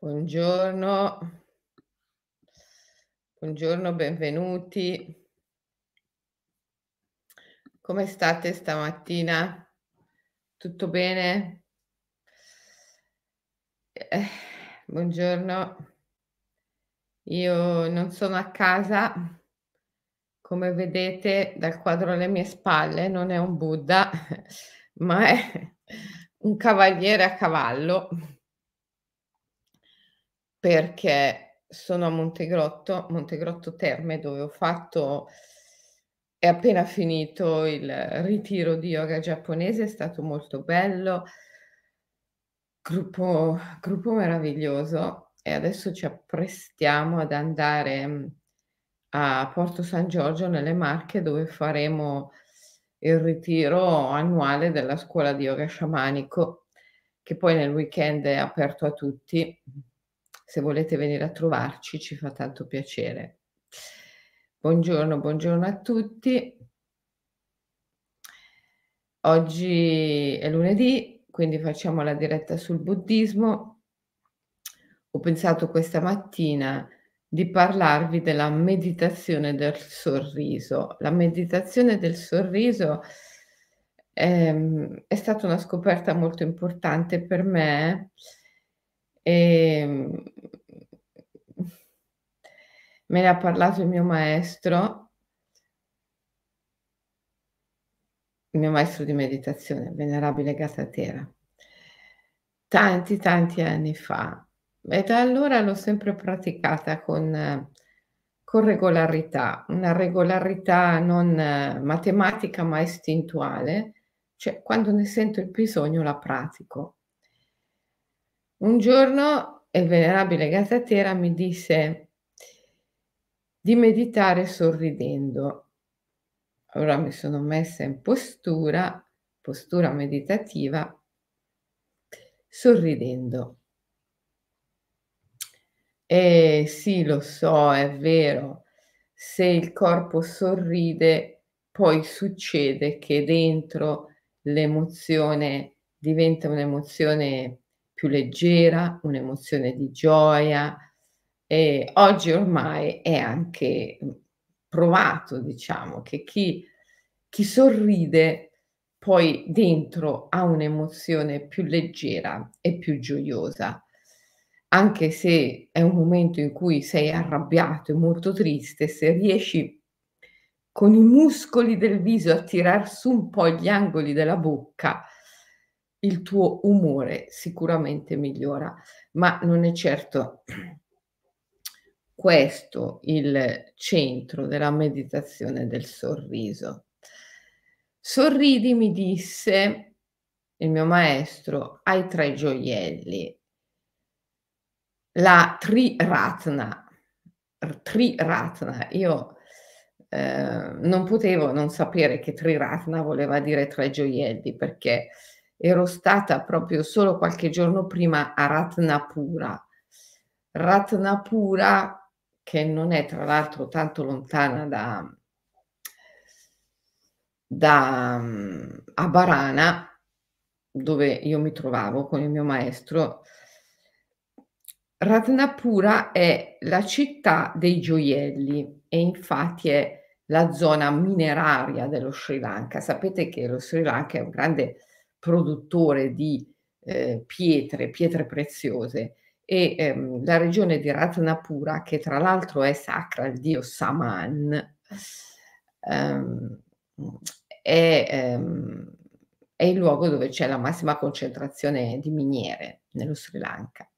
Buongiorno. Buongiorno, benvenuti. Come state stamattina? Tutto bene? Eh, buongiorno. Io non sono a casa. Come vedete dal quadro alle mie spalle non è un Buddha, ma è un cavaliere a cavallo. Perché sono a Montegrotto, Montegrotto Terme, dove ho fatto è appena finito il ritiro di yoga giapponese, è stato molto bello. Gruppo gruppo meraviglioso e adesso ci apprestiamo ad andare, mhmm, a Porto San Giorgio nelle Marche, dove faremo il ritiro annuale della scuola di yoga sciamanico, che poi nel weekend è aperto a tutti. Se volete venire a trovarci ci fa tanto piacere. Buongiorno, buongiorno a tutti. Oggi è lunedì, quindi facciamo la diretta sul buddismo. Ho pensato questa mattina di parlarvi della meditazione del sorriso. La meditazione del sorriso, ehm, è stata una scoperta molto importante per me, ehm me ne ha parlato il mio maestro il mio maestro di meditazione, venerabile Gatatera. Tanti, tanti anni fa. E da allora l'ho sempre praticata con con regolarità, una regolarità non matematica, ma istintuale, cioè quando ne sento il bisogno la pratico. Un giorno il venerabile Gatatera mi disse di meditare sorridendo. Allora mi sono messa in postura, postura meditativa, sorridendo. Eh sì, lo so, è vero. Se il corpo sorride, poi succede che dentro l'emozione diventa un'emozione più leggera, un'emozione di gioia e oggi ormai è anche, mhmm, provato diciamo che chi chi sorride poi dentro ha un'emozione più leggera e più gioiosa. Anche se è un momento in cui sei arrabbiato e molto triste, se riesci con i muscoli del viso a tirar su un po' gli angoli della bocca, il tuo umore sicuramente migliora, ma non è certo questo il centro della meditazione del sorriso. Sorridi, mi disse il mio maestro, hai 3 gioielli. La Triratna, Triratna. Io, ehm, non potevo non sapere che Triratna voleva dire 3 gioielli, perché ero stata proprio solo qualche giorno prima a Ratnapura. Ratnapura, che non è tra l'altro tanto lontana da da mhmm, Abarana, dove io mi trovavo con il mio maestro Ratnapura è la città dei gioielli e infatti è la zona mineraria dello Sri Lanka. Sapete che lo Sri Lanka è un grande produttore di, ehm, pietre, pietre preziose e, ehm, la regione di Ratnapura, che tra l'altro è sacra al dio Saman, ehm, è ehm, è il luogo dove c'è la massima concentrazione di miniere nello Sri Lanka.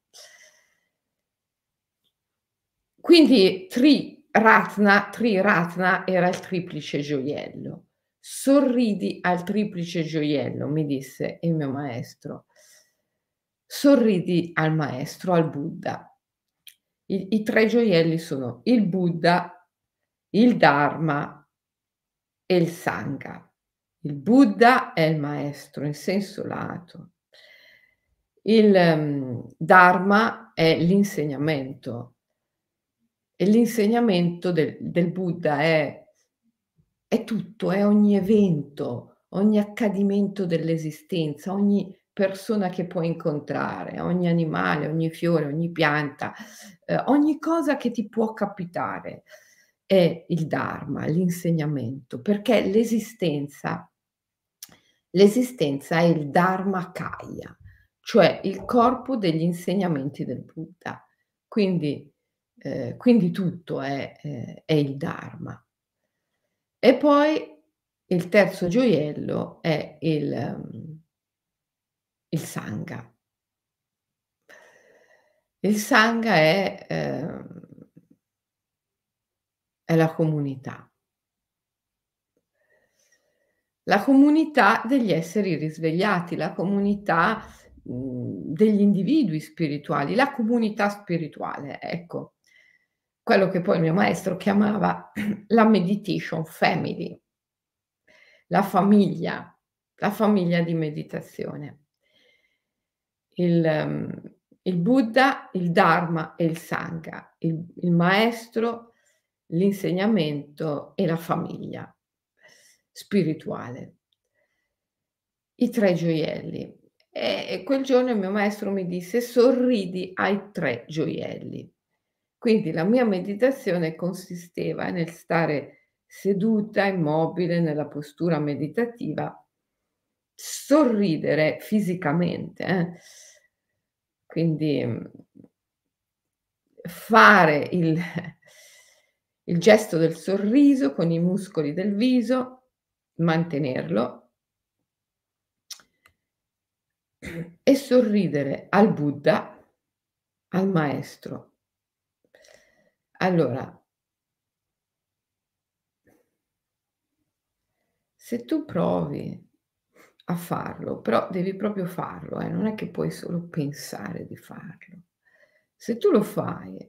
Quindi Triratna Triratna era il triplice gioiello. "Sorridi al triplice gioiello", mi disse il mio maestro. Sorridi al maestro, al Buddha. I i 3 gioielli sono il Buddha, il Dharma e il Sangha. Il Buddha è il maestro in senso lato. Il, mhmm, Dharma è l'insegnamento. E l'insegnamento del del Buddha è è tutto, è ogni evento, ogni accadimento dell'esistenza, ogni persona che puoi incontrare, ogni animale, ogni fiore, ogni pianta, ehm, ogni cosa che ti può capitare è il dharma, l'insegnamento, perché l'esistenza l'esistenza è il dharmakaya, cioè il corpo degli insegnamenti del Buddha. Quindi ehm, quindi tutto è ehm, è il dharma. E poi il terzo gioiello è il mhmm il sangha. Il sangha è ehm è la comunità. La comunità degli esseri risvegliati, la comunità, mhmm, degli individui spirituali, la comunità spirituale, ecco. Quello che poi il mio maestro chiamava la meditation family. La famiglia, la famiglia di meditazione. Il mhmm, il Buddha, il Dharma e il Sangha, il il maestro, l'insegnamento e la famiglia spirituale. I 3 gioielli. E quel giorno il mio maestro mi disse: "Sorridi ai 3 gioielli". Quindi la mia meditazione consisteva nel stare seduta, immobile, nella postura meditativa, sorridere fisicamente, eh. Quindi, fare il il gesto del sorriso con i muscoli del viso, mantenerlo e sorridere al Buddha, al maestro. Allora se tu provi a farlo, però devi proprio farlo, eh, non è che puoi solo pensare di farlo. Se tu lo fai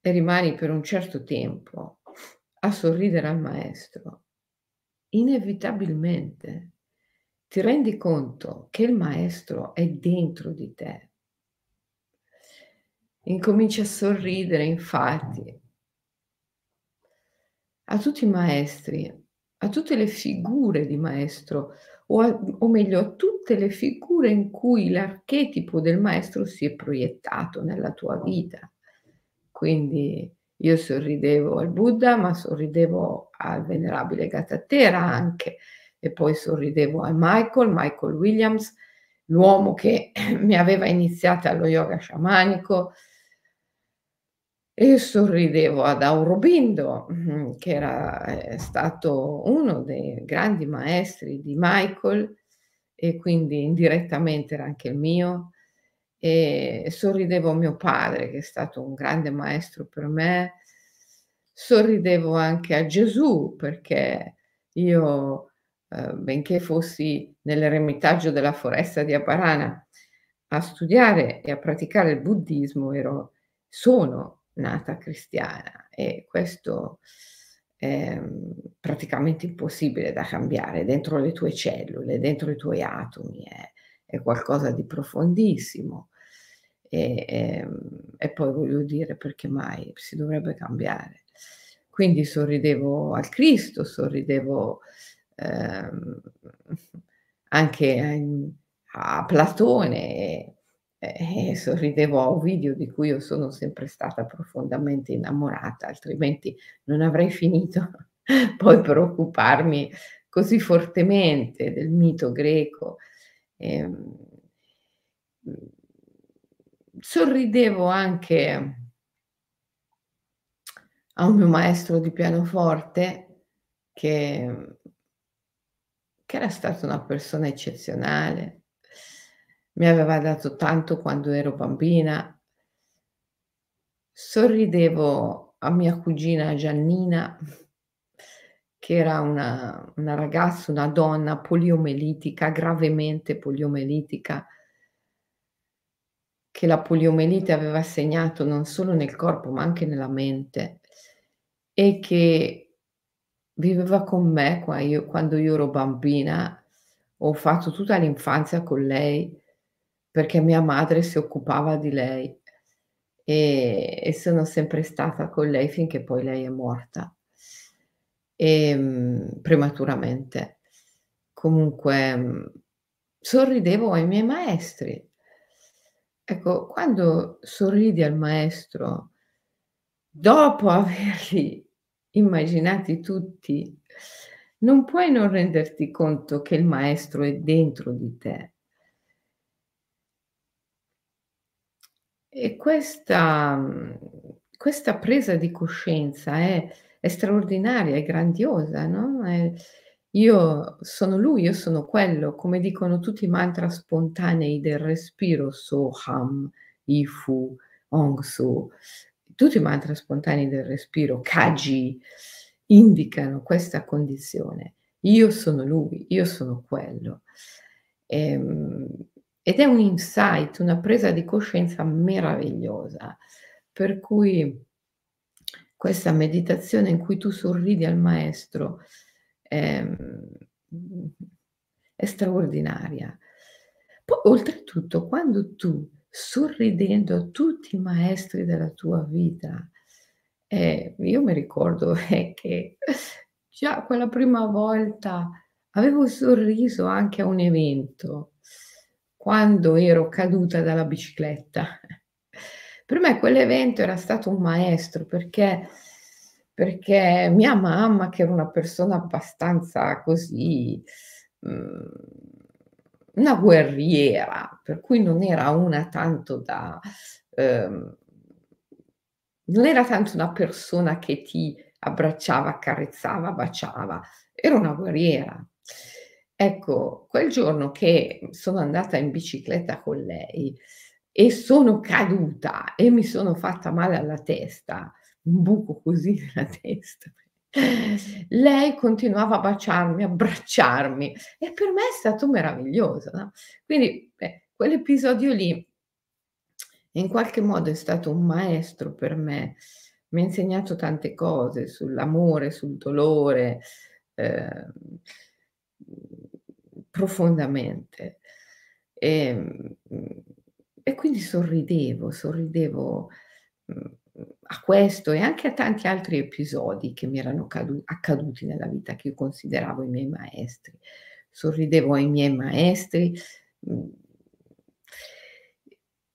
e rimani per un certo tempo a sorridere al maestro, inevitabilmente ti rendi conto che il maestro è dentro di te. Incominci a sorridere, infatti a tutti i maestri, a tutte le figure di maestro, o a o meglio a tutte le figure in cui l'archetipo del maestro si è proiettato nella tua vita. Quindi io sorridevo al Buddha, ma sorridevo al venerabile Gattaterra anche, e poi sorridevo a Michael, Michael Williams, l'uomo che mi aveva iniziata allo yoga sciamanico. E sorridevo ad Aurobindo, mhmm, che era è stato uno dei grandi maestri di Michael e quindi indirettamente era anche il mio. E sorridevo a mio padre, che è stato un grande maestro per me. Sorridevo anche a Gesù, perché io, ehm, benché fossi nell'eremitaggio della foresta di Aparana a studiare e a praticare il buddismo, ero sono nata cristiana e questo è, mhmm, praticamente impossibile da cambiare, dentro le tue cellule, dentro i tuoi atomi, è è qualcosa di profondissimo. E, ehm, e poi voglio dire perché mai si dovrebbe cambiare. Quindi sorridevo al Cristo, sorridevo, ehm, anche a a Platone e e sorridevo a Ovidio di cui io sono sempre stata profondamente innamorata, altrimenti non avrei finito poi per occuparmi così fortemente del mito greco. Mhmm, sorridevo anche a un mio maestro di pianoforte che che era stata una persona eccezionale. Mi aveva dato tanto quando ero bambina. Sorridevo a mia cugina Giannina, che era una una ragazza, una donna poliomelitica, gravemente poliomelitica che la poliomelite aveva segnato non solo nel corpo, ma anche nella mente e che viveva con me qua io quando io ero bambina. Ho fatto tutta l'infanzia con lei perché mia madre si occupava di lei, e e sono sempre stata con lei finché poi lei è morta. Ehm, prematuramente. Comunque, mhmm sorridevo ai miei maestri. Ecco, quando sorridi al maestro, dopo averli immaginati tutti, non puoi non renderti conto che il maestro è dentro di te. E questa mhmm, questa presa di coscienza è è straordinaria, è grandiosa, no, è io sono lui, io sono quello, come dicono tutti i mantra spontanei del respiro, Soham, Ifu, Hong Su, tutti i mantra spontanei del respiro, Kaji, indicano questa condizione. Io sono lui, io sono quello. Ehm, ed è un insight, una presa di coscienza meravigliosa, per cui questa meditazione in cui tu sorridi al maestro, ehm, è straordinaria. Poi oltretutto quando tu sorridendo a tutti i maestri della tua vita, eh, io mi ricordo, eh, che già quella prima volta avevo sorriso anche a un evento, quando ero caduta dalla bicicletta. Per me quell'evento era stato un maestro perché perché mia mamma, che era una persona abbastanza così, mhmm, una guerriera, per cui non era una tanto da ehm, non era tanto una persona che ti abbracciava, accarezzava, baciava, era una guerriera. Ecco, quel giorno che sono andata in bicicletta con lei e sono caduta e mi sono fatta male alla testa, un buco così nella testa. Lei continuava a baciarmi, abbracciarmi e per me è stato meraviglioso, no, quindi, eh, quell'episodio lì in qualche modo è stato un maestro per me. Mi ha insegnato tante cose sull'amore, sul dolore, ehm, profondamente. Ehm, e quindi sorridevo, sorridevo, mhmm a questo e anche a tanti altri episodi che mi erano cadu accaduti nella vita, che io consideravo i miei maestri. Sorridevo ai miei maestri, mhmm,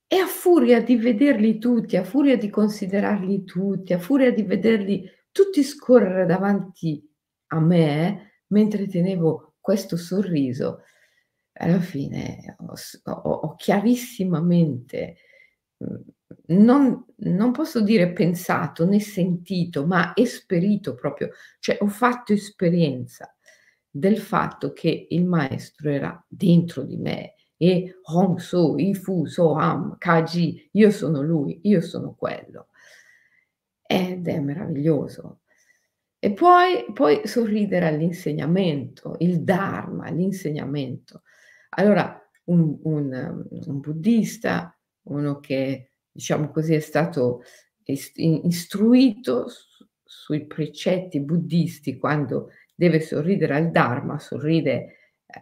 e a furia di vederli tutti, a furia di considerarli tutti, a furia di vederli tutti scorrere davanti a me, mentre tenevo questo sorriso, alla fine ho ho chiarissimamente, mhmm non non posso dire pensato né sentito, ma esperito proprio, cioè ho fatto esperienza del fatto che il maestro era dentro di me e Hong So, Ifu, Soham, Kaji, io sono lui, io sono quello. Ed è meraviglioso. E poi poi sorridere all'insegnamento, il dharma, l'insegnamento. Allora un un un buddista, uno che diciamo così, è stato ist istruito su sui precetti buddisti quando deve sorridere al Dharma, sorride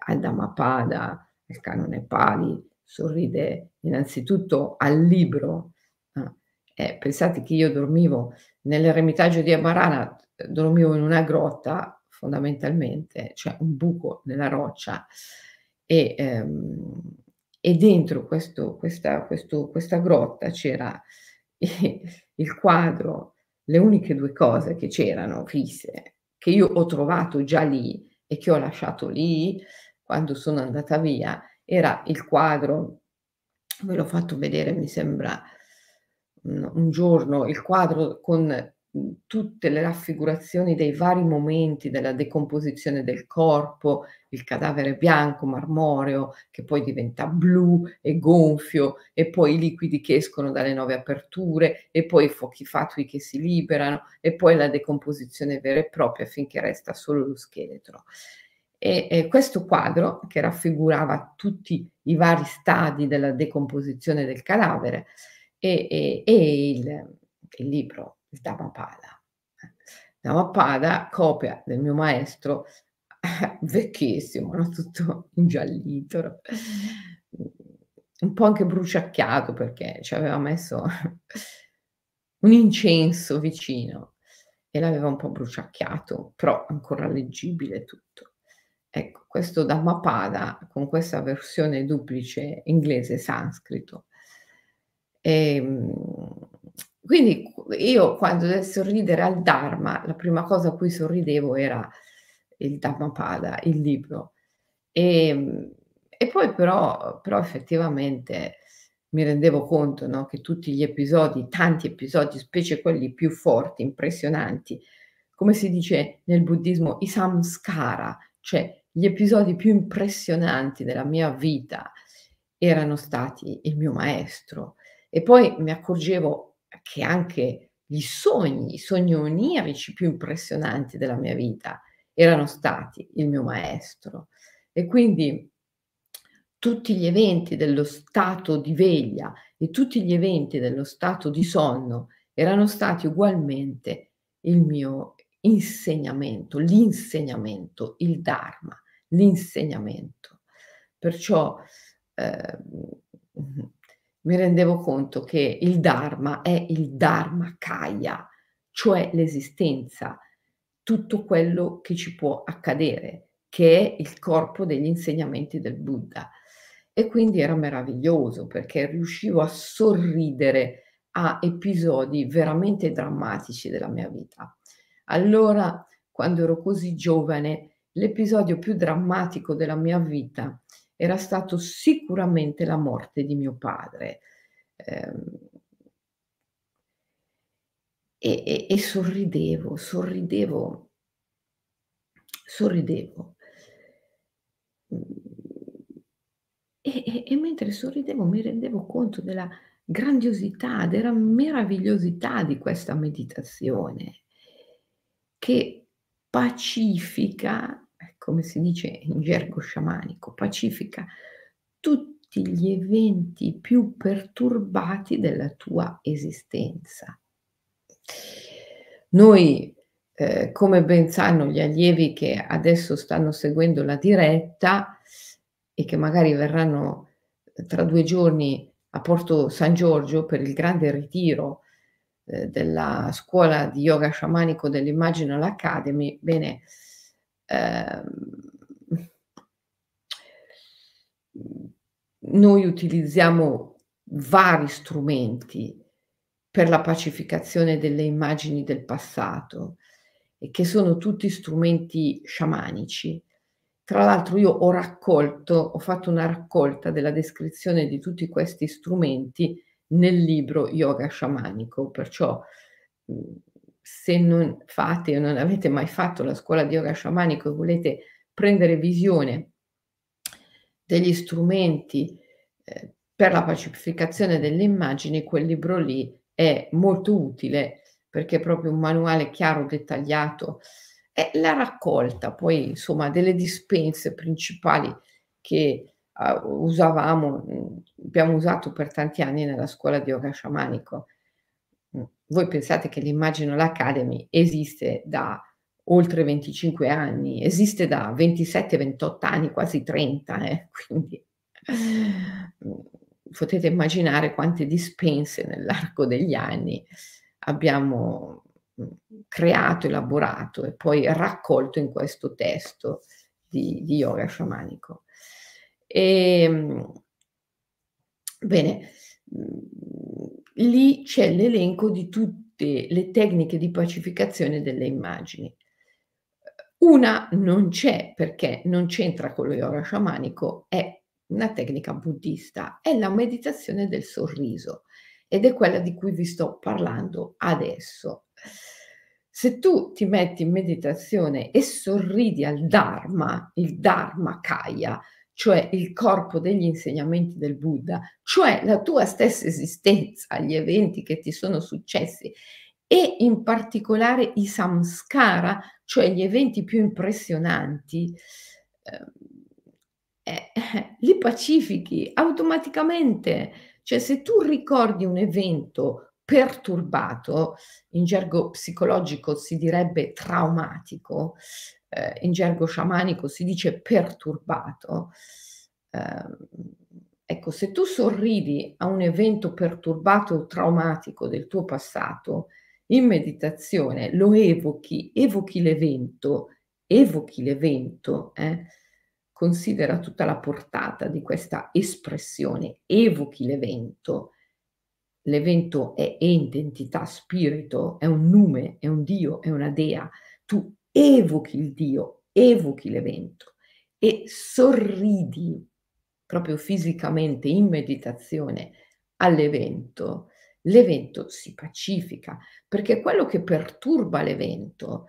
al Dhammapada, al canone Pali, sorride innanzitutto al libro. Ah, eh, pensate che io dormivo nell'eremitaggio di Amarana, dormivo in una grotta fondamentalmente, cioè un buco nella roccia e, ehm e dentro questo questa questo questa grotta c'era il quadro, le uniche 2 cose che c'erano fisse, che io ho trovato già lì e che ho lasciato lì quando sono andata via, era il quadro ve l'ho fatto vedere mi sembra un giorno, il quadro con tutte le raffigurazioni dei vari momenti della decomposizione del corpo, il cadavere bianco, marmoreo, che poi diventa blu e gonfio, e poi i liquidi che escono dalle 9 aperture, e poi i fuochi fatui che si liberano, e poi la decomposizione vera e propria finché resta solo lo scheletro. E, e questo quadro, che raffigurava tutti i vari stadi della decomposizione del cadavere, e, e, e il, il libro il Dhammapada. Dhammapada, copia del mio maestro, vecchissimo, no, tutto ingiallito, un po' anche bruciacchiato perché ci aveva messo un incenso vicino e l'aveva un po' bruciacchiato, però ancora leggibile tutto. Ecco, questo Dhammapada con questa versione duplice inglese sanscrito. Quindi io quando del sorridere al Dharma, la prima cosa a cui sorridevo era il Dhammapada, il libro. Ehm, e poi però però effettivamente mi rendevo conto, no, che tutti gli episodi, tanti episodi, specie quelli più forti, impressionanti, come si dice nel buddismo, i samskara, cioè gli episodi più impressionanti della mia vita erano stati il mio maestro. E poi mi accorgevo che anche i sogni, i sogni onirici più impressionanti della mia vita erano stati il mio maestro. E quindi tutti gli eventi dello stato di veglia e tutti gli eventi dello stato di sonno erano stati ugualmente il mio insegnamento, l'insegnamento, il Dharma, l'insegnamento. Perciò eh, mi rendevo conto che il Dharma è il Dharma Kaya, cioè l'esistenza, tutto quello che ci può accadere, che è il corpo degli insegnamenti del Buddha. E quindi era meraviglioso perché riuscivo a sorridere a episodi veramente drammatici della mia vita. Allora, quando ero così giovane, l'episodio più drammatico della mia vita era stato sicuramente la morte di mio padre. Ehm, e, e, sorridevo, sorridevo, sorridevo. E, e, e mentre sorridevo mi rendevo conto della grandiosità, della meravigliosità di questa meditazione che pacifica, eh, come si dice in gergo sciamanico, pacifica tutti gli eventi più perturbati della tua esistenza. Noi, eh, come ben sanno gli allievi che adesso stanno seguendo la diretta, e che magari verranno tra due giorni a Porto San Giorgio per il grande ritiro eh, della scuola di yoga sciamanico dell'Imaginal Academy, bene, noi utilizziamo vari strumenti per la pacificazione delle immagini del passato che sono tutti strumenti sciamanici. Tra l'altro io ho raccolto, ho fatto una raccolta della descrizione di tutti questi strumenti nel libro Yoga Sciamanico, perciò se non fate o non avete mai fatto la scuola di yoga sciamanico e volete prendere visione degli strumenti eh, per la pacificazione delle immagini, quel libro lì è molto utile perché è proprio un manuale chiaro, dettagliato è la raccolta poi insomma delle dispense principali che uh, usavamo, mhmm, abbiamo usato per tanti anni nella scuola di yoga sciamanico. Voi pensate che l'Imaginal Academy esiste da oltre 25 anni, esiste da 27-28 anni, quasi 30, eh, quindi mhmm, potete immaginare quante dispense nell'arco degli anni abbiamo creato, elaborato e poi raccolto in questo testo di, di yoga sciamanico. E, ehm, bene, lì c'è l'elenco di tutte le tecniche di pacificazione delle immagini. Una non c'è perché non c'entra con lo yoga sciamanico, è una tecnica buddista, è la meditazione del sorriso ed è quella di cui vi sto parlando adesso. Se tu ti metti in meditazione e sorridi al Dharma, il Dharma Kaya, cioè il corpo degli insegnamenti del Buddha, cioè la tua stessa esistenza, gli eventi che ti sono successi e in particolare i samskara, cioè gli eventi più impressionanti, ehm, eh, eh, li pacifichi automaticamente. Cioè se tu ricordi un evento perturbato, in gergo psicologico si direbbe traumatico, eh, in gergo sciamanico si dice perturbato. Eh, ecco, se tu sorridi a un evento perturbato o traumatico del tuo passato, in meditazione lo evochi, evochi l'evento, evochi l'evento, eh, considera tutta la portata di questa espressione, evochi l'evento, l'evento è identità, spirito, è un nume, è un Dio, è una dea, tu evochi il Dio, evochi l'evento e sorridi proprio fisicamente in meditazione all'evento, l'evento si pacifica, perché quello che perturba l'evento,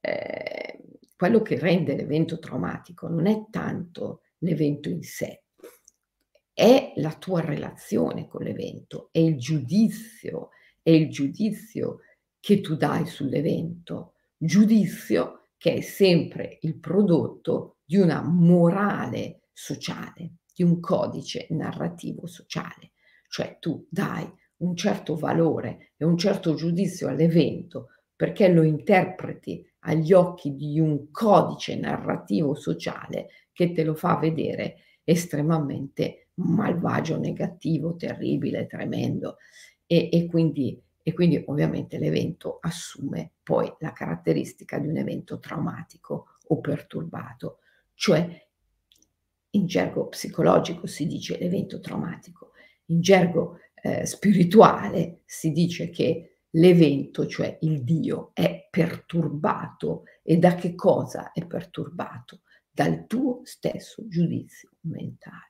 eh, quello che rende l'evento traumatico non è tanto l'evento in sé, è la tua relazione con l'evento, è il giudizio, è il giudizio che tu dai sull'evento, giudizio che è sempre il prodotto di una morale sociale, di un codice narrativo sociale, cioè tu dai un certo valore e un certo giudizio all'evento perché lo interpreti agli occhi di un codice narrativo sociale che te lo fa vedere estremamente malvagio, negativo, terribile, tremendo. E, e, quindi, e quindi ovviamente l'evento assume poi la caratteristica di un evento traumatico o perturbato, cioè in gergo psicologico si dice l'evento traumatico, in gergo eh, spirituale si dice che l'evento, cioè il Dio, è perturbato e da che cosa è perturbato? Dal tuo stesso giudizio mentale.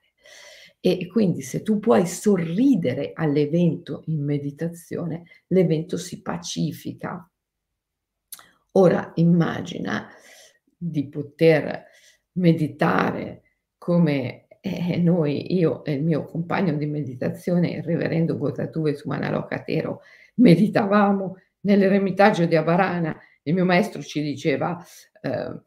E quindi se tu puoi sorridere all'evento in meditazione, l'evento si pacifica. Ora immagina di poter meditare come eh, noi, io e il mio compagno di meditazione, il reverendo Gotatuve Sumanalokatero, meditavamo nell'eremitaggio di Avarana. Il mio maestro ci diceva eh,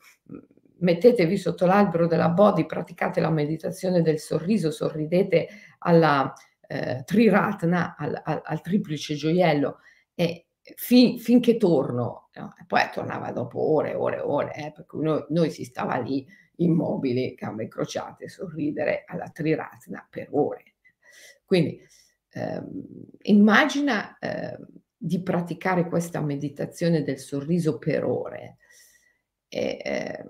mettetevi sotto l'albero della Bodhi, praticate la meditazione del sorriso, sorridete alla eh, Triratna, al, al, al, triplice gioiello e fin, finché torno, no? poi tornava dopo ore e ore e ore, eh, per noi, noi, si stava lì immobili, gambe incrociate, sorridere alla Triratna per ore. Quindi ehm, immagina eh, di praticare questa meditazione del sorriso per ore. E, eh,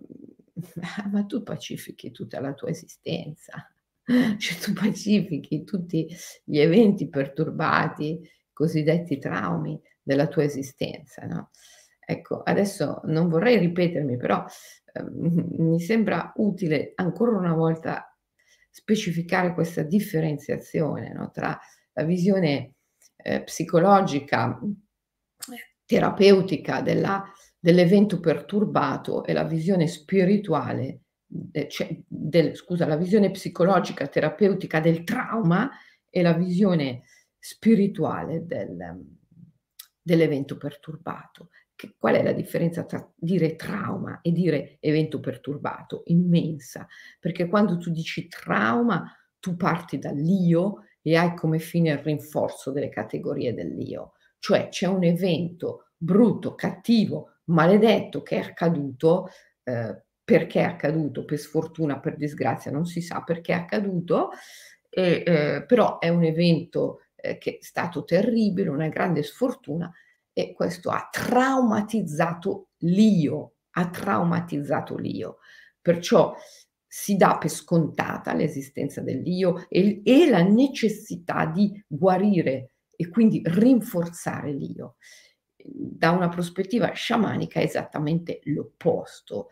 ma tu pacifichi tutta la tua esistenza, cioè tu pacifichi tutti gli eventi perturbati, cosiddetti traumi della tua esistenza, no? Ecco, adesso non vorrei ripetermi, però eh, mi sembra utile ancora una volta specificare questa differenziazione no? tra la visione eh, psicologica, terapeutica della dell'evento perturbato e la visione spirituale, eh, cioè del, scusa, la visione psicologica terapeutica del trauma e la visione spirituale del, dell'evento perturbato. Che, qual è la differenza tra dire trauma e dire evento perturbato? Immensa, perché quando tu dici trauma, tu parti dall'io e hai come fine il rinforzo delle categorie dell'io, cioè c'è un evento brutto, cattivo, maledetto che è accaduto, eh, perché è accaduto, per sfortuna, per disgrazia, non si sa perché è accaduto, e, eh, però è un evento eh, che è stato terribile, una grande sfortuna e questo ha traumatizzato l'io, ha traumatizzato l'io. Perciò si dà per scontata l'esistenza dell'io e, e la necessità di guarire e quindi rinforzare l'io da una prospettiva sciamanica è esattamente l'opposto,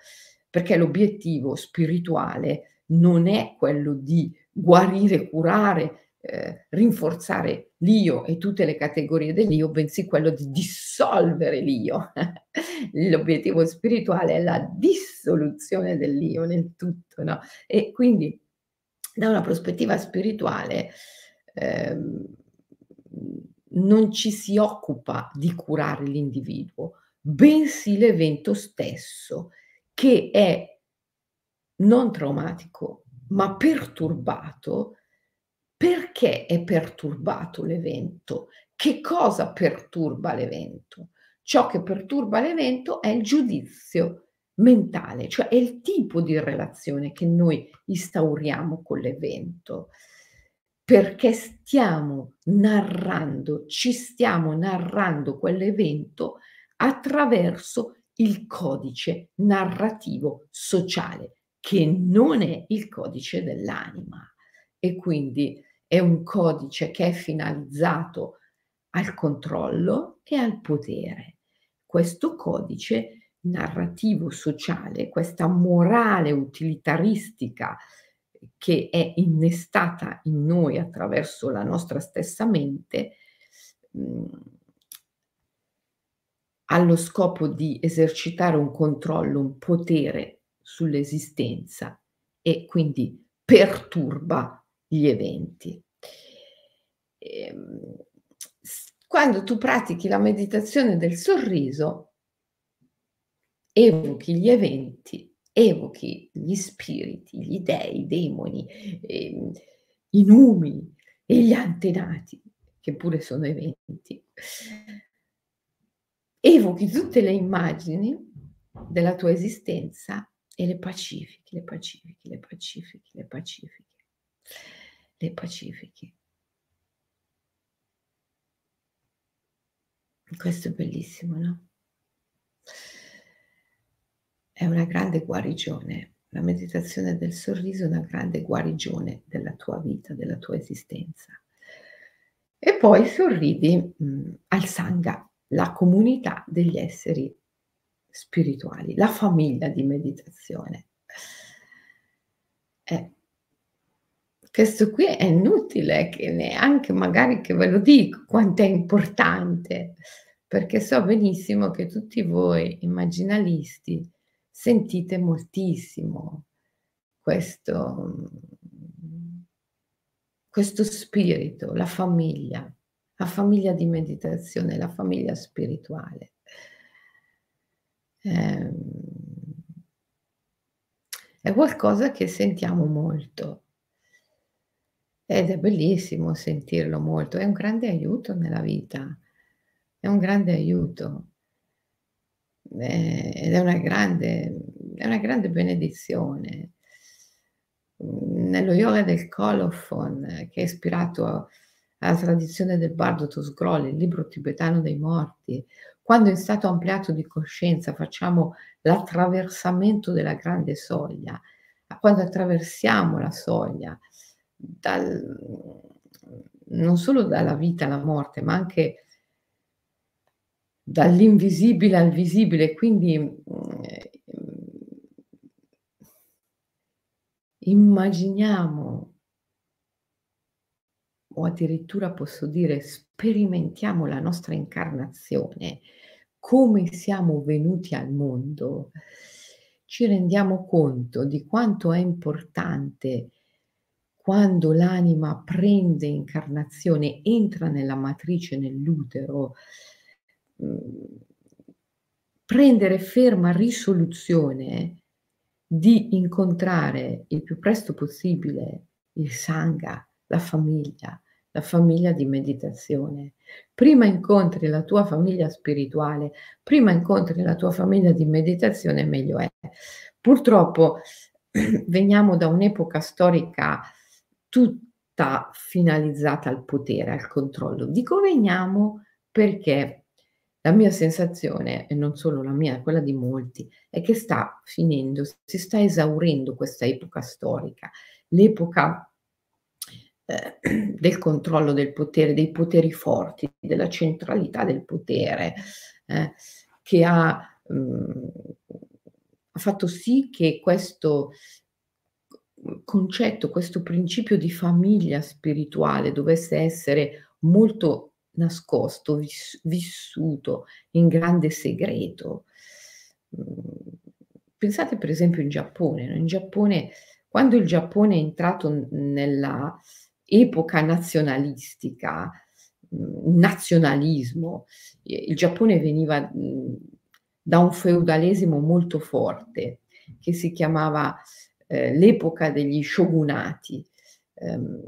perché l'obiettivo spirituale non è quello di guarire, curare, eh, rinforzare l'io e tutte le categorie dell'io, bensì quello di dissolvere l'io. L'obiettivo spirituale è la dissoluzione dell'io nel tutto, no? E quindi da una prospettiva spirituale ehm, non ci si occupa di curare l'individuo, bensì l'evento stesso, che è non traumatico, ma perturbato. Perché è perturbato l'evento? Che cosa perturba l'evento? Ciò che perturba l'evento è il giudizio mentale, cioè è il tipo di relazione che noi instauriamo con l'evento perché stiamo narrando, ci stiamo narrando quell'evento attraverso il codice narrativo sociale che non è il codice dell'anima e quindi è un codice che è finalizzato al controllo e al potere. Questo codice narrativo sociale, questa morale utilitaristica che è innestata in noi attraverso la nostra stessa mente, mh, mm, ha lo scopo di esercitare un controllo, un potere sull'esistenza e quindi perturba gli eventi. Ehm, quando tu pratichi la meditazione del sorriso, evochi gli eventi, evochi gli spiriti, gli dei, i demoni, ehm, i numi e gli antenati, che pure sono eventi. Evochi tutte le immagini della tua esistenza e le pacifichi, le pacifichi, le pacifichi, le pacifichi, le pacifichi. Questo è bellissimo, no? È una grande guarigione. La meditazione del sorriso è una grande guarigione della tua vita, della tua esistenza. E poi sorridi mh, mm, al Sangha, la comunità degli esseri spirituali, la famiglia di meditazione. Eh, questo qui è inutile che neanche magari che ve lo dico quanto è importante, perché so benissimo che tutti voi immaginalisti sentite moltissimo questo, questo spirito, la famiglia, la famiglia di meditazione, la famiglia spirituale. Ehm, è qualcosa che sentiamo molto ed è bellissimo sentirlo molto, è un grande aiuto nella vita, è un grande aiuto eh, ed è una grande, è una grande benedizione. Nello yoga del colophon, che è ispirato alla tradizione del bardo Tosgrol, il libro tibetano dei morti, quando in stato ampliato di coscienza facciamo l'attraversamento della grande soglia, quando attraversiamo la soglia, dal, non solo dalla vita alla morte, ma anche dall'invisibile al visibile, quindi eh, immaginiamo o addirittura posso dire sperimentiamo la nostra incarnazione, come siamo venuti al mondo, ci rendiamo conto di quanto è importante quando l'anima prende incarnazione, entra nella matrice, nell'utero, prendere ferma risoluzione di incontrare il più presto possibile il Sangha, la famiglia, la famiglia di meditazione. Prima incontri la tua famiglia spirituale, prima incontri la tua famiglia di meditazione, meglio è. Purtroppo veniamo da un'epoca storica tutta finalizzata al potere, al controllo. Dico veniamo perché la mia sensazione, e non solo la mia, quella di molti, è che sta finendo, si sta esaurendo questa epoca storica, l'epoca eh, del controllo del potere, dei poteri forti, della centralità del potere, eh, che ha, mh, mm, fatto sì che questo concetto, questo principio di famiglia spirituale dovesse essere molto nascosto, vis- vissuto in grande segreto. Mhmm, pensate per esempio in Giappone, no? in Giappone, quando il Giappone è entrato nella epoca nazionalistica, mhmm, nazionalismo, il Giappone veniva mhmm, da un feudalesimo molto forte che si chiamava eh, l'epoca degli shogunati, ehm,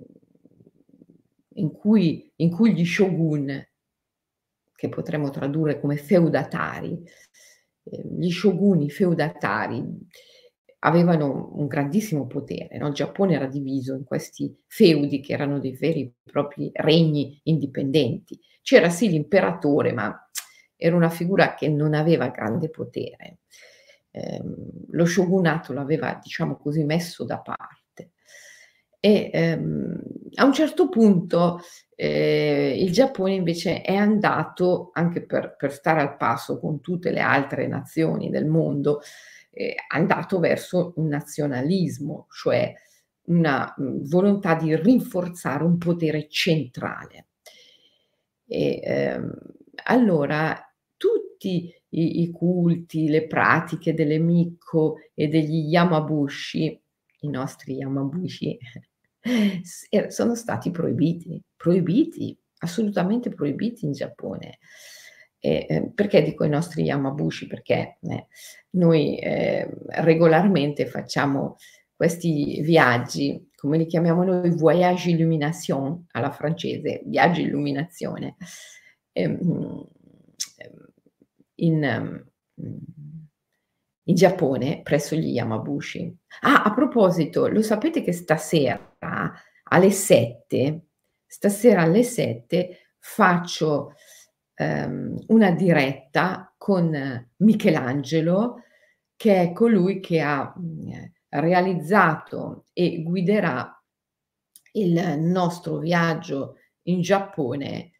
in, cui, in cui gli shogun, che potremmo tradurre come feudatari, eh, gli shoguni feudatari avevano un grandissimo potere. No? Il Giappone era diviso in questi feudi che erano dei veri e propri regni indipendenti. C'era sì l'imperatore, ma era una figura che non aveva grande potere. ehm, lo shogunato l'aveva, diciamo così, messo da parte. E ehm, a un certo punto eh, il Giappone invece è andato, anche per, per, stare al passo con tutte le altre nazioni del mondo, eh, andato verso un nazionalismo, cioè una mh, volontà di rinforzare un potere centrale. E, ehm, allora tutti i, i, culti, le pratiche delle Mikko e degli Yamabushi, i nostri Yamabushi, sono stati proibiti, proibiti, assolutamente proibiti in Giappone. Eh, eh, perché dico i nostri Yamabushi? Perché eh, noi eh, regolarmente facciamo questi viaggi, come li chiamiamo noi, voyage illumination alla francese, viaggi illuminazione, ehm, in, ehm, in Giappone presso gli Yamabushi. Ah, a proposito, lo sapete che stasera alle 7, stasera alle 7 faccio um, una diretta con Michelangelo, che è colui che ha realizzato e guiderà il nostro viaggio in Giappone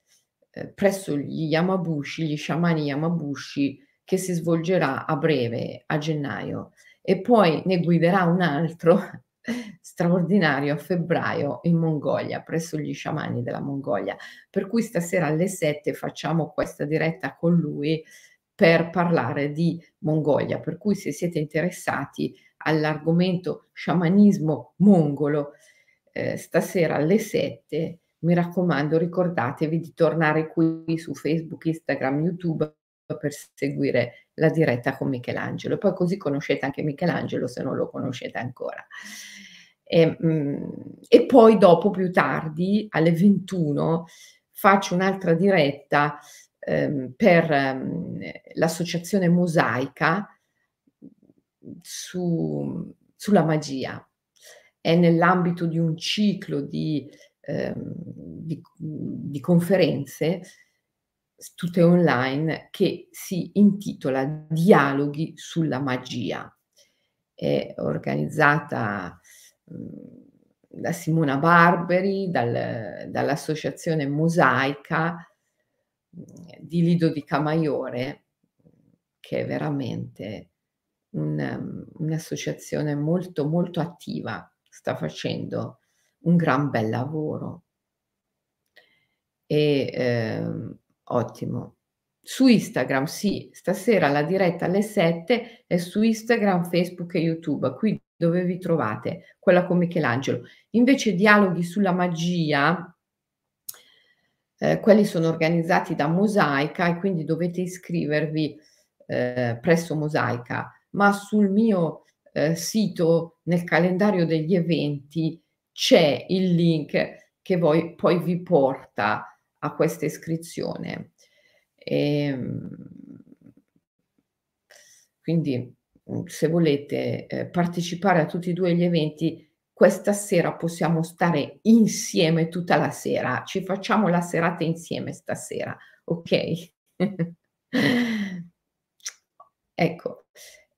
eh, presso gli Yamabushi, gli sciamani Yamabushi, che si svolgerà a breve, a gennaio, e poi ne guiderà un altro straordinario a febbraio in Mongolia, presso gli sciamani della Mongolia. Per cui stasera alle 7 facciamo questa diretta con lui per parlare di Mongolia. Per cui se siete interessati all'argomento sciamanismo mongolo, eh, stasera alle 7, mi raccomando, ricordatevi di tornare qui su Facebook, Instagram, YouTube per seguire la diretta con Michelangelo. Poi così conoscete anche Michelangelo se non lo conoscete ancora. E, mm, e poi dopo, più tardi, alle 21, faccio un'altra diretta ehm, per ehm, l'associazione Mosaica su, sulla magia. È nell'ambito di un ciclo di, ehm, di, di conferenze, tutte online, che si intitola Dialoghi sulla magia. È organizzata da Simona Barberi, dal, dall'associazione Mosaica di Lido di Camaiore, che è veramente un, un'associazione molto, molto attiva, sta facendo un gran bel lavoro. E eh, ottimo. Su Instagram, sì, stasera la diretta alle 7 è su Instagram, Facebook e YouTube, qui dove vi trovate, quella con Michelangelo. Invece dialoghi sulla magia, eh, quelli sono organizzati da Mosaica e quindi dovete iscrivervi eh, presso Mosaica, ma sul mio eh, sito, nel calendario degli eventi, c'è il link che voi, poi vi porta a questa iscrizione. E, ehm, quindi Mhmm, se volete eh, partecipare a tutti e due gli eventi, questa sera possiamo stare insieme tutta la sera. Ci facciamo la serata insieme stasera, ok? ecco.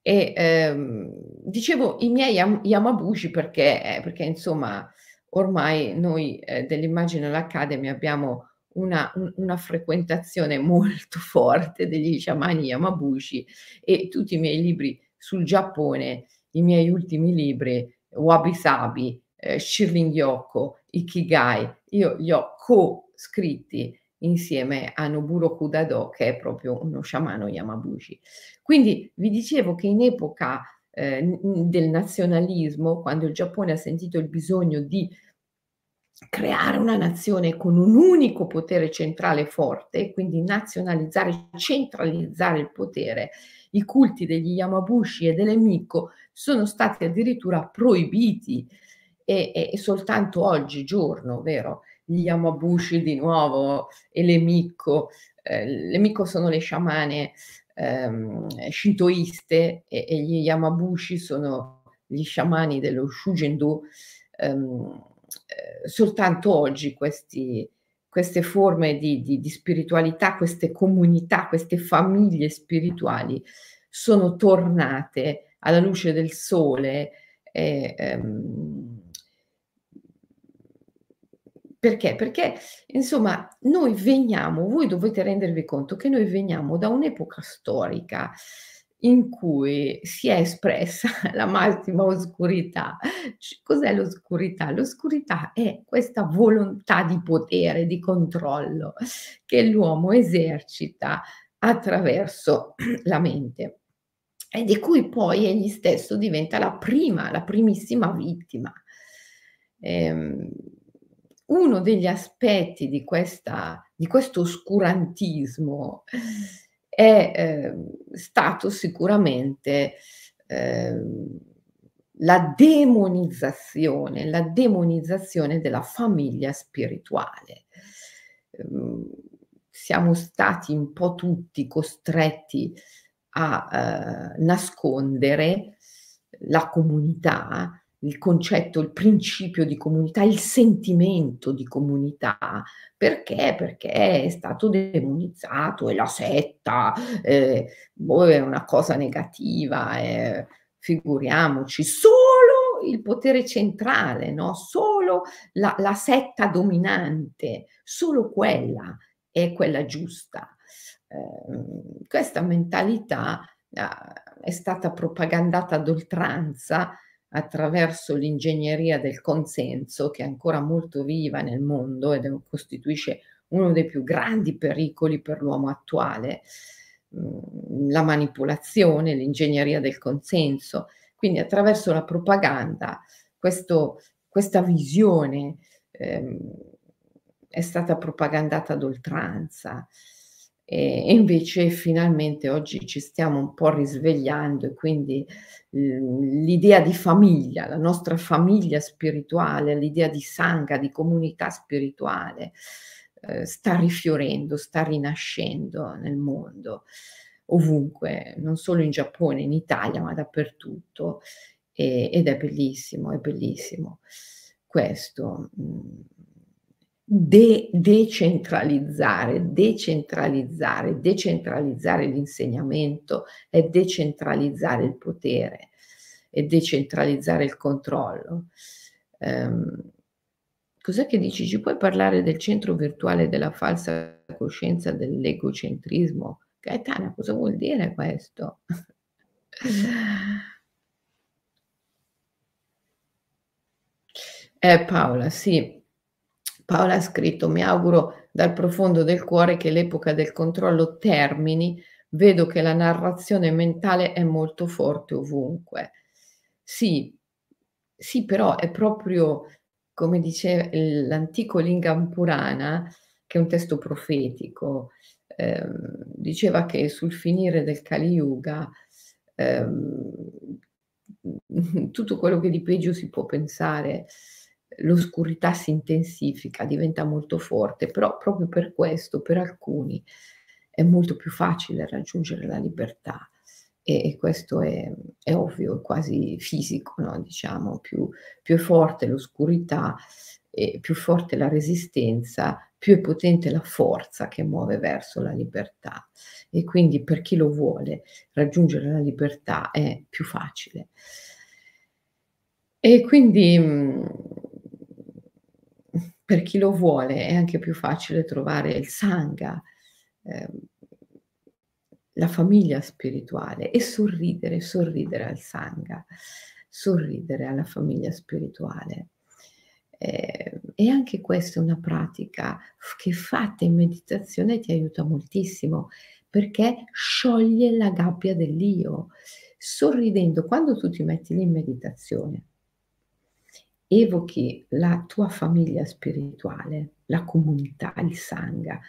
E ehm, dicevo i miei yam- Yamabushi perché, eh, perché insomma ormai noi eh, dell'Imaginal Academy abbiamo una, un, una, frequentazione molto forte degli sciamani Yamabushi e tutti i miei libri sul Giappone, i miei ultimi libri, Wabi Sabi, eh, Shirling Yoko, Ikigai, io li ho co-scritti insieme a Noburo Kudado, che è proprio uno sciamano Yamabushi. Quindi vi dicevo che in epoca eh, del nazionalismo, quando il Giappone ha sentito il bisogno di creare una nazione con un unico potere centrale forte, quindi nazionalizzare, centralizzare il potere, i culti degli Yamabushi e delle Miko sono stati addirittura proibiti e, e, e soltanto oggigiorno, vero? Gli Yamabushi di nuovo e le Miko, eh, le Miko sono le sciamane ehm, shintoiste e, e, gli Yamabushi sono gli sciamani dello Shujendo. Ehm, eh, soltanto oggi questi, queste forme di, di, di, spiritualità, queste comunità, queste famiglie spirituali sono tornate alla luce del sole, e, ehm, perché? Perché insomma noi veniamo voi dovete rendervi conto che noi veniamo da un'epoca storica in cui si è espressa la massima oscurità. Cos'è l'oscurità? L'oscurità è questa volontà di potere, di controllo che l'uomo esercita attraverso la mente e di cui poi egli stesso diventa la prima, la primissima vittima. Ehm, uno degli aspetti di questa di questo oscurantismo è, ehm, stato sicuramente, ehm, la demonizzazione la demonizzazione della famiglia spirituale. Ehm, siamo stati un po' tutti costretti a, ehm, nascondere la comunità, il concetto, il principio di comunità, il sentimento di comunità. Perché? Perché è stato demonizzato, è la setta, ehm, boh, è una cosa negativa, ehm, figuriamoci. Solo il potere centrale, no, solo la la setta dominante, solo quella è quella giusta. Ehm, questa mentalità, uhm, è stata propagandata ad oltranza attraverso l'ingegneria del consenso, che è ancora molto viva nel mondo ed è costituisce uno dei più grandi pericoli per l'uomo attuale, mhmm, la manipolazione, l'ingegneria del consenso. Quindi attraverso la propaganda questo questa visione, ehm, è stata propagandata ad oltranza. E invece finalmente oggi ci stiamo un po' risvegliando e quindi l'idea di famiglia, la nostra famiglia spirituale, l'idea di sangha, di comunità spirituale, ehm, sta rifiorendo, sta rinascendo nel mondo, ovunque, non solo in Giappone, in Italia, ma dappertutto. Ed è bellissimo, è bellissimo questo. Mhmm De decentralizzare, decentralizzare, decentralizzare l'insegnamento e decentralizzare il potere e decentralizzare il controllo. Ehm, cos'è che dici? Ci puoi parlare del centro virtuale della falsa coscienza dell'egocentrismo? Gaetana, cosa vuol dire questo? Eh Paola, sì. Paola ha scritto: "Mi auguro dal profondo del cuore che l'epoca del controllo termini, vedo che la narrazione mentale è molto forte ovunque". Sì, sì, però è proprio come dice l'antico Lingam Purana, che è un testo profetico, ehm, diceva che sul finire del Kali Yuga, ehm, tutto quello che di peggio si può pensare l'oscurità si intensifica, diventa molto forte, però proprio per questo, per alcuni, è molto più facile raggiungere la libertà e e questo è è ovvio, è quasi fisico, no, diciamo, più più è forte l'oscurità e più forte la resistenza, più è potente la forza che muove verso la libertà. E quindi per chi lo vuole raggiungere la libertà è più facile. E quindi, per chi lo vuole è anche più facile trovare il sangha, ehm, la famiglia spirituale e sorridere, sorridere al sangha, sorridere alla famiglia spirituale. Ehm, e anche questa è una pratica che fatta in meditazione ti aiuta moltissimo, perché scioglie la gabbia dell'io. Sorridendo, quando tu ti metti lì in meditazione evochi la tua famiglia spirituale, la comunità, il sangha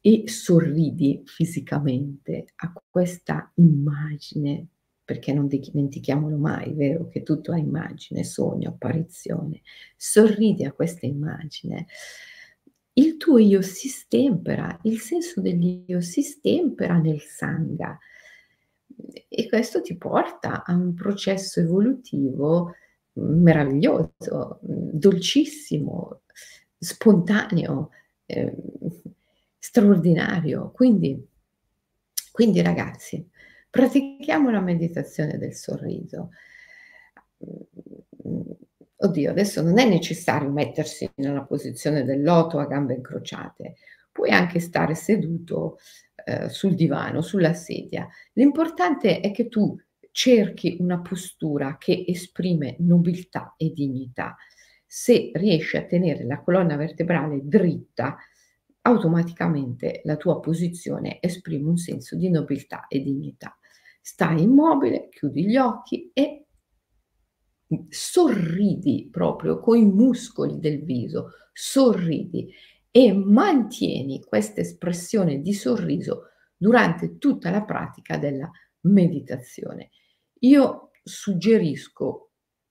e sorridi fisicamente a questa immagine, perché non dimentichiamolo mai, vero, che tutto ha immagine, sogno, apparizione. Sorridi a questa immagine. Il tuo io si stempera, il senso dell'io si stempera nel sangha e questo ti porta a un processo evolutivo meraviglioso, dolcissimo, spontaneo, ehm, straordinario. Quindi quindi ragazzi, Pratichiamo la meditazione del sorriso. Oddio, adesso non è necessario mettersi nella posizione del loto a gambe incrociate, puoi anche stare seduto, ehm, sul divano, sulla sedia. L'importante è che tu cerchi una postura che esprime nobiltà e dignità. Se riesci a tenere la colonna vertebrale dritta, automaticamente la tua posizione esprime un senso di nobiltà e dignità. Stai immobile, chiudi gli occhi e sorridi proprio coi muscoli del viso, sorridi e mantieni questa espressione di sorriso durante tutta la pratica della meditazione. Io suggerisco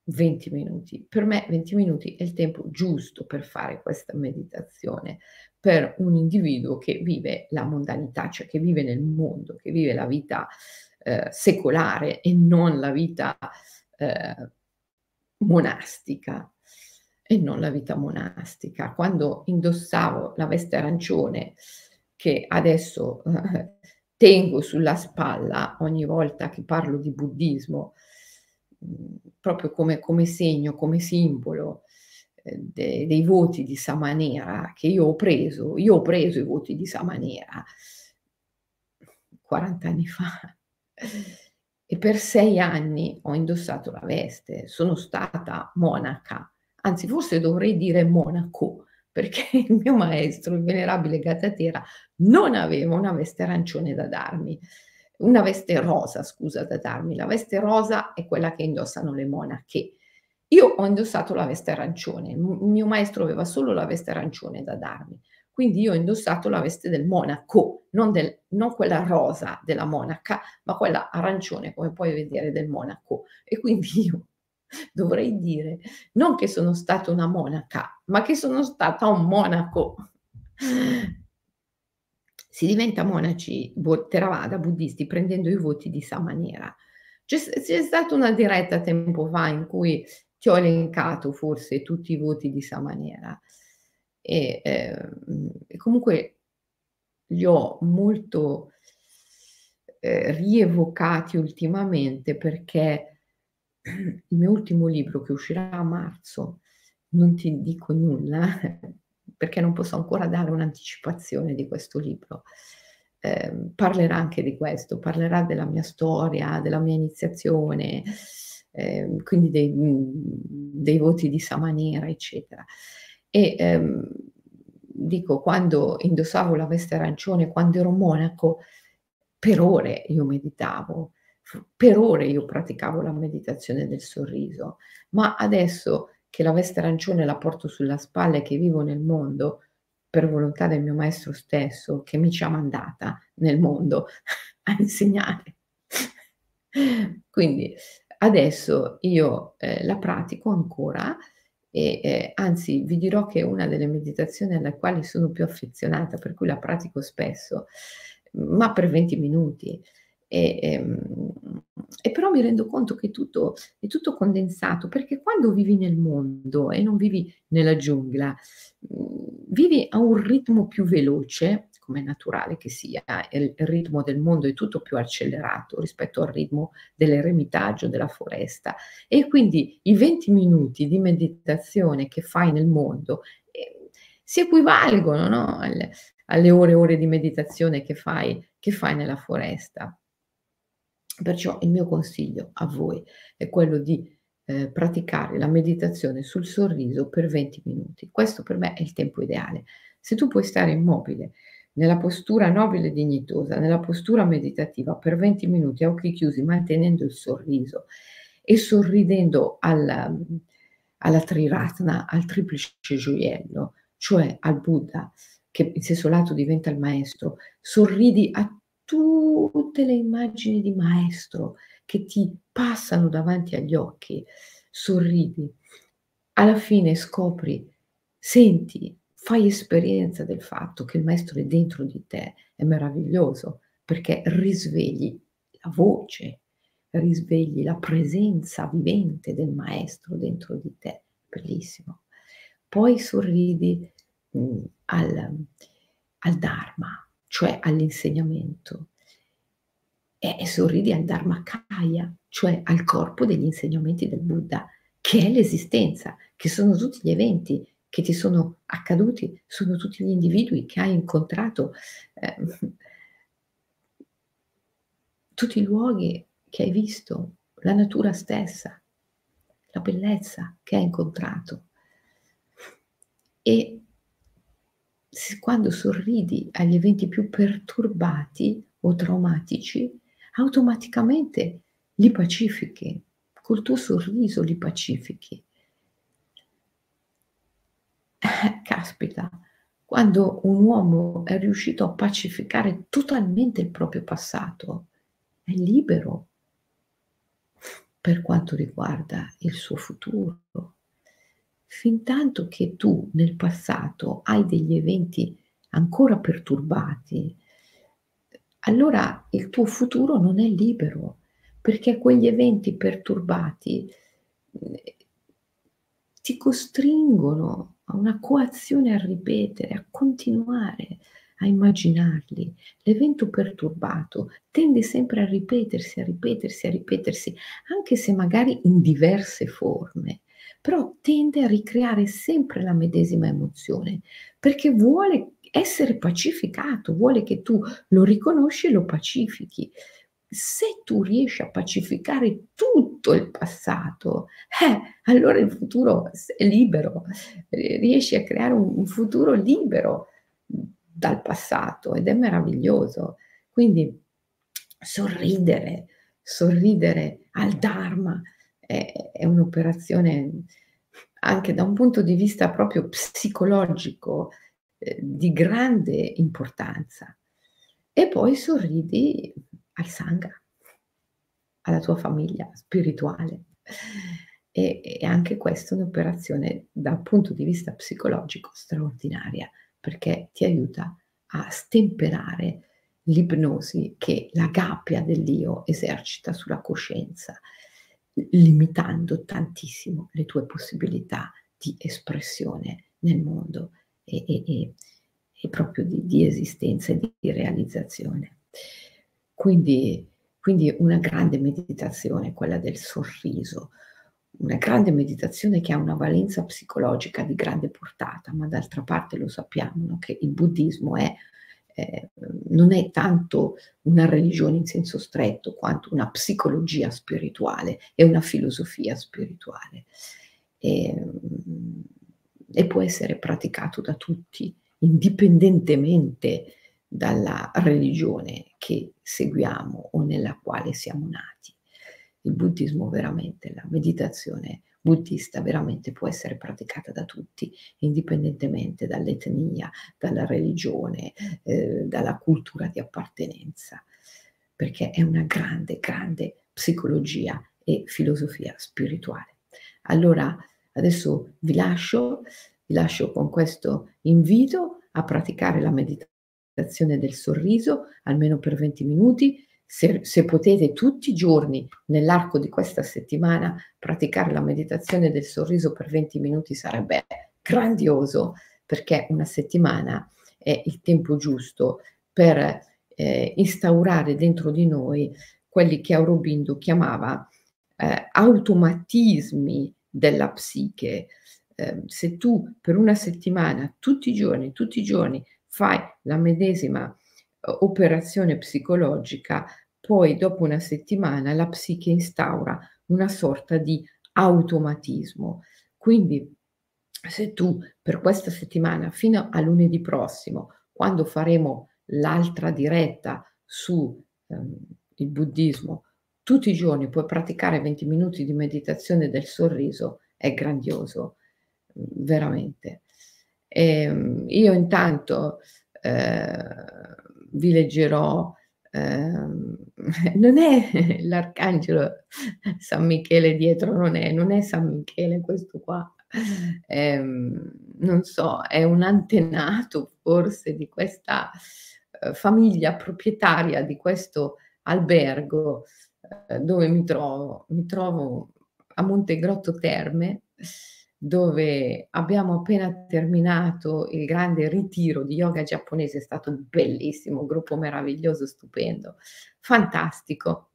20 minuti. Per me 20 minuti è il tempo giusto per fare questa meditazione per un individuo che vive la mondanità, cioè che vive nel mondo, che vive la vita eh, secolare e non la vita eh, monastica e non la vita monastica. Quando indossavo la veste arancione che adesso eh, tengo sulla spalla ogni volta che parlo di buddismo, mhmm, proprio come, come segno, come simbolo eh, de, dei voti di Samanera che io ho preso, io ho preso i voti di Samanera 40 anni fa. E per sei anni ho indossato la veste, sono stata monaca, anzi forse dovrei dire monaco, perché il mio maestro, il venerabile Gazzatera, non aveva una veste arancione da darmi, una veste rosa, scusa, da darmi. La veste rosa è quella che indossano le monache. Io ho indossato la veste arancione, il mio maestro aveva solo la veste arancione da darmi. Quindi io ho indossato la veste del monaco, non, del, non, quella rosa della monaca, ma quella arancione, come puoi vedere, del monaco. E quindi io dovrei dire non che sono stata una monaca, ma che sono stata un monaco. Si diventa monaci Theravada, buddisti, prendendo i voti di Samanera. C'è, c'è stata una diretta tempo fa in cui ti ho elencato forse tutti i voti di Samanera e, eh, comunque li ho molto eh, rievocati ultimamente perché il mio ultimo libro che uscirà a marzo, non ti dico nulla perché non posso ancora dare un'anticipazione di questo libro. Eh, parlerà anche di questo, parlerà della mia storia, della mia iniziazione, eh, quindi dei, dei, voti di Samanera, eccetera. E ehm, dico, quando indossavo la veste arancione, quando ero monaco, per ore io meditavo, per ore io praticavo la meditazione del sorriso, ma adesso che la veste arancione la porto sulla spalla e che vivo nel mondo, per volontà del mio maestro stesso, che mi ci ha mandata nel mondo a insegnare. Quindi adesso io eh, la pratico ancora e eh, anzi vi dirò che è una delle meditazioni alle quali sono più affezionata, per cui la pratico spesso, ma per 20 minuti. E, ehm, e però mi rendo conto che tutto, è tutto condensato, perché quando vivi nel mondo e non vivi nella giungla, mhmm, vivi a un ritmo più veloce, come è naturale che sia, il ritmo del mondo è tutto più accelerato rispetto al ritmo dell'eremitaggio, della foresta. E quindi i 20 minuti di meditazione che fai nel mondo eh, si equivalgono no? alle, alle, ore e ore di meditazione che fai, che fai nella foresta. Perciò il mio consiglio a voi è quello di eh, praticare la meditazione sul sorriso per 20 minuti. Questo per me è il tempo ideale. Se tu puoi stare immobile nella postura nobile e dignitosa, nella postura meditativa per 20 minuti a occhi chiusi, mantenendo il sorriso e sorridendo alla, alla Triratna, al triplice gioiello, cioè al Buddha, che in senso lato diventa il maestro, sorridi a tutte le immagini di maestro che ti passano davanti agli occhi, sorridi, alla fine scopri, senti, fai esperienza del fatto che il maestro è dentro di te, è meraviglioso perché risvegli la voce, risvegli la presenza vivente del maestro dentro di te, bellissimo. Poi sorridi mh, mm, al, al Dharma, cioè all'insegnamento. e sorridi al Dharmakaya, cioè al corpo degli insegnamenti del Buddha, che è l'esistenza, che sono tutti gli eventi che ti sono accaduti, sono tutti gli individui che hai incontrato, eh, tutti i luoghi che hai visto, la natura stessa, la bellezza che hai incontrato. E quando sorridi agli eventi più perturbati o traumatici, automaticamente li pacifichi, col tuo sorriso li pacifichi. Eh, caspita, quando un uomo è riuscito a pacificare totalmente il proprio passato, è libero per quanto riguarda il suo futuro. Fin tanto che tu nel passato hai degli eventi ancora perturbati, allora il tuo futuro non è libero, perché quegli eventi perturbati eh, ti costringono a una coazione a ripetere, a continuare a immaginarli. L'evento perturbato tende sempre a ripetersi, a ripetersi, a ripetersi, anche se magari in diverse forme, però tende a ricreare sempre la medesima emozione, perché vuole essere pacificato, vuole che tu lo riconosci e lo pacifichi. Se tu riesci a pacificare tutto il passato, eh, allora il futuro è libero, riesci a creare un, un futuro libero dal passato ed è meraviglioso. Quindi sorridere, sorridere al Dharma è, è un'operazione anche da un punto di vista proprio psicologico eh, di grande importanza. E poi sorridi al Sangha, alla tua famiglia spirituale. E, e anche questa è un'operazione dal punto di vista psicologico straordinaria, perché ti aiuta a stemperare l'ipnosi che la gabbia dell'io esercita sulla coscienza, limitando tantissimo le tue possibilità di espressione nel mondo e, e, e proprio di, di, esistenza e di realizzazione. Quindi, quindi una grande meditazione, quella del sorriso, una grande meditazione che ha una valenza psicologica di grande portata, ma d'altra parte lo sappiamo no? che il buddismo è, eh, non è tanto una religione in senso stretto quanto una psicologia spirituale e una filosofia spirituale. E, e può essere praticato da tutti, indipendentemente dalla religione che seguiamo o nella quale siamo nati. Il buddismo veramente, la meditazione buddista veramente può essere praticata da tutti, indipendentemente dall'etnia, dalla religione, eh, dalla cultura di appartenenza, perché è una grande, grande psicologia e filosofia spirituale. Allora, Adesso vi lascio, vi lascio con questo invito a praticare la meditazione del sorriso almeno per 20 minuti. Se, se, potete tutti i giorni nell'arco di questa settimana praticare la meditazione del sorriso per 20 minuti sarebbe grandioso perché una settimana è il tempo giusto per eh, instaurare dentro di noi quelli che Aurobindo chiamava eh, automatismi della psiche. Eh, se tu per una settimana, tutti i giorni, tutti i giorni, fai la medesima operazione psicologica, poi dopo una settimana la psiche instaura una sorta di automatismo. Quindi se tu per questa settimana fino a lunedì prossimo, quando faremo l'altra diretta su ehm, il buddismo, tutti i giorni puoi praticare 20 minuti di meditazione del sorriso, è grandioso, veramente. E ehm, io intanto eh, vi leggerò, eh, non è l'arcangelo San Michele dietro, non è, non è San Michele questo qua, eh, non so, è un antenato forse di questa eh, famiglia proprietaria di questo albergo eh, dove mi trovo? Mi trovo a Montegrotto Terme, dove abbiamo appena terminato il grande ritiro di yoga giapponese, è stato bellissimo, un gruppo meraviglioso, stupendo, fantastico.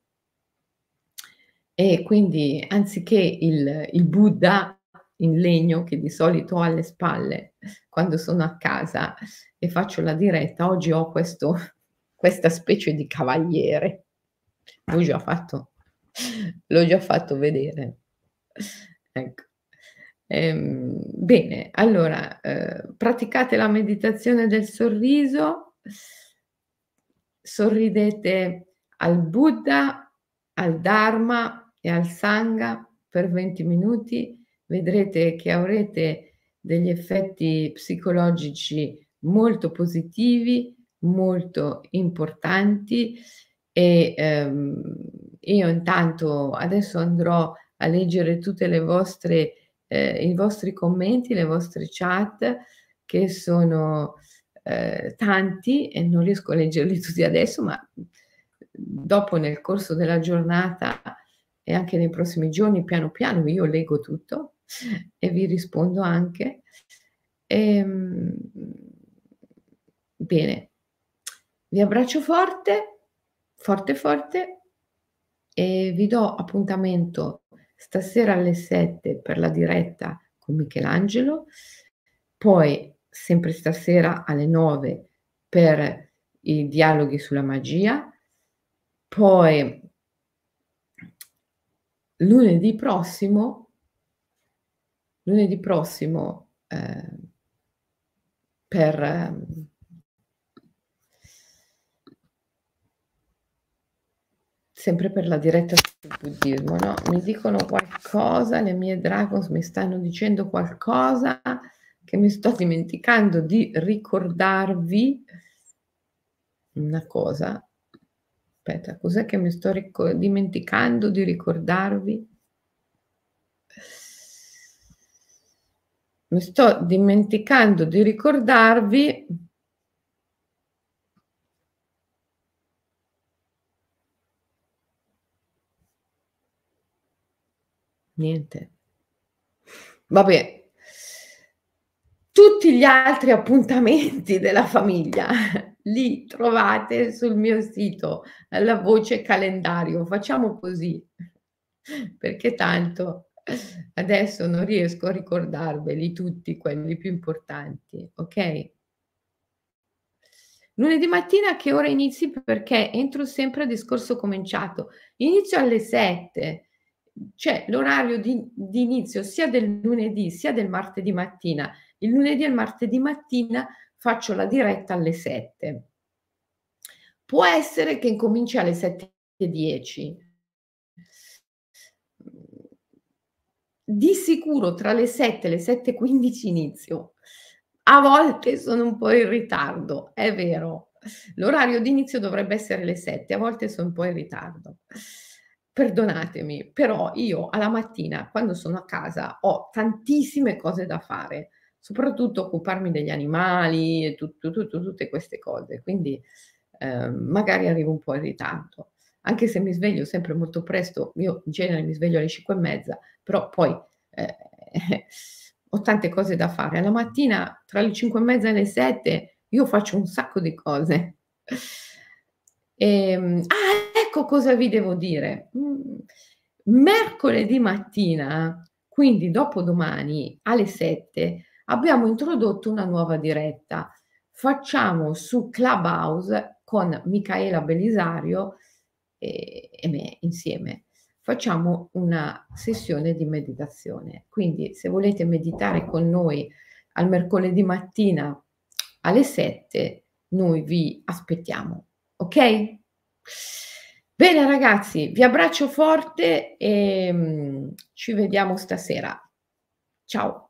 E quindi anziché il il Buddha in legno che di solito ho alle spalle quando sono a casa e faccio la diretta, oggi ho questo questa specie di cavaliere. L'ho già fatto l'ho già fatto vedere. Ecco. Ehm, bene, allora, ehm, praticate la meditazione del sorriso, sorridete al Buddha, al Dharma e al Sangha per 20 minuti, vedrete che avrete degli effetti psicologici molto positivi, molto importanti e ehm, io intanto adesso andrò a leggere tutte le vostre ehm, i vostri commenti, le vostre chat che sono, ehm, tanti e non riesco a leggerli tutti adesso, ma dopo nel corso della giornata e anche nei prossimi giorni, piano piano, io leggo tutto e vi rispondo anche. Ehm, bene, vi abbraccio forte, forte, forte e vi do appuntamento stasera alle 7 per la diretta con Michelangelo, poi sempre stasera alle 9 per i dialoghi sulla magia, poi lunedì prossimo lunedì prossimo, ehm, per ehm sempre per la diretta sul buddismo, no, mi dicono qualcosa, le mie dragons mi stanno dicendo qualcosa che mi sto dimenticando di ricordarvi una cosa. Aspetta, cos'è che mi sto rico dimenticando di ricordarvi? Mi sto dimenticando di ricordarvi Niente. Vabbè. Tutti gli altri appuntamenti della famiglia li trovate sul mio sito, alla voce calendario. Facciamo così, perché tanto adesso non riesco a ricordarveli tutti quelli più importanti, okay? Lunedì mattina che ora inizi? Perché entro sempre a discorso cominciato. Inizio alle 7 c'è l'orario di, di, inizio sia del lunedì sia del martedì mattina. Il lunedì e il martedì mattina faccio la diretta alle 7. Può essere che incominci alle 7.10. Di sicuro tra le 7 e le 7.15 inizio. A volte sono un po' in ritardo, è vero. L'orario di inizio dovrebbe essere le 7, a volte sono un po' in ritardo. Perdonatemi, però io alla mattina quando sono a casa ho tantissime cose da fare, soprattutto occuparmi degli animali e tu tu tu tutte queste cose, quindi, ehm, magari arrivo un po' in ritardo. Anche se mi sveglio sempre molto presto, io in genere mi sveglio alle 5 e mezza, però poi, ehm, ho tante cose da fare. Alla mattina tra le 5 e mezza e le 7 io faccio un sacco di cose. Ehm, ah, ecco cosa vi devo dire. Mhmm, mercoledì mattina, quindi dopodomani alle 7, abbiamo introdotto una nuova diretta. Facciamo su Clubhouse con Micaela Belisario e e me insieme. Facciamo una sessione di meditazione. Quindi se volete meditare con noi al mercoledì mattina alle 7, noi vi aspettiamo. Ok? Bene ragazzi, vi abbraccio forte e, mhmm, ci vediamo stasera. Ciao.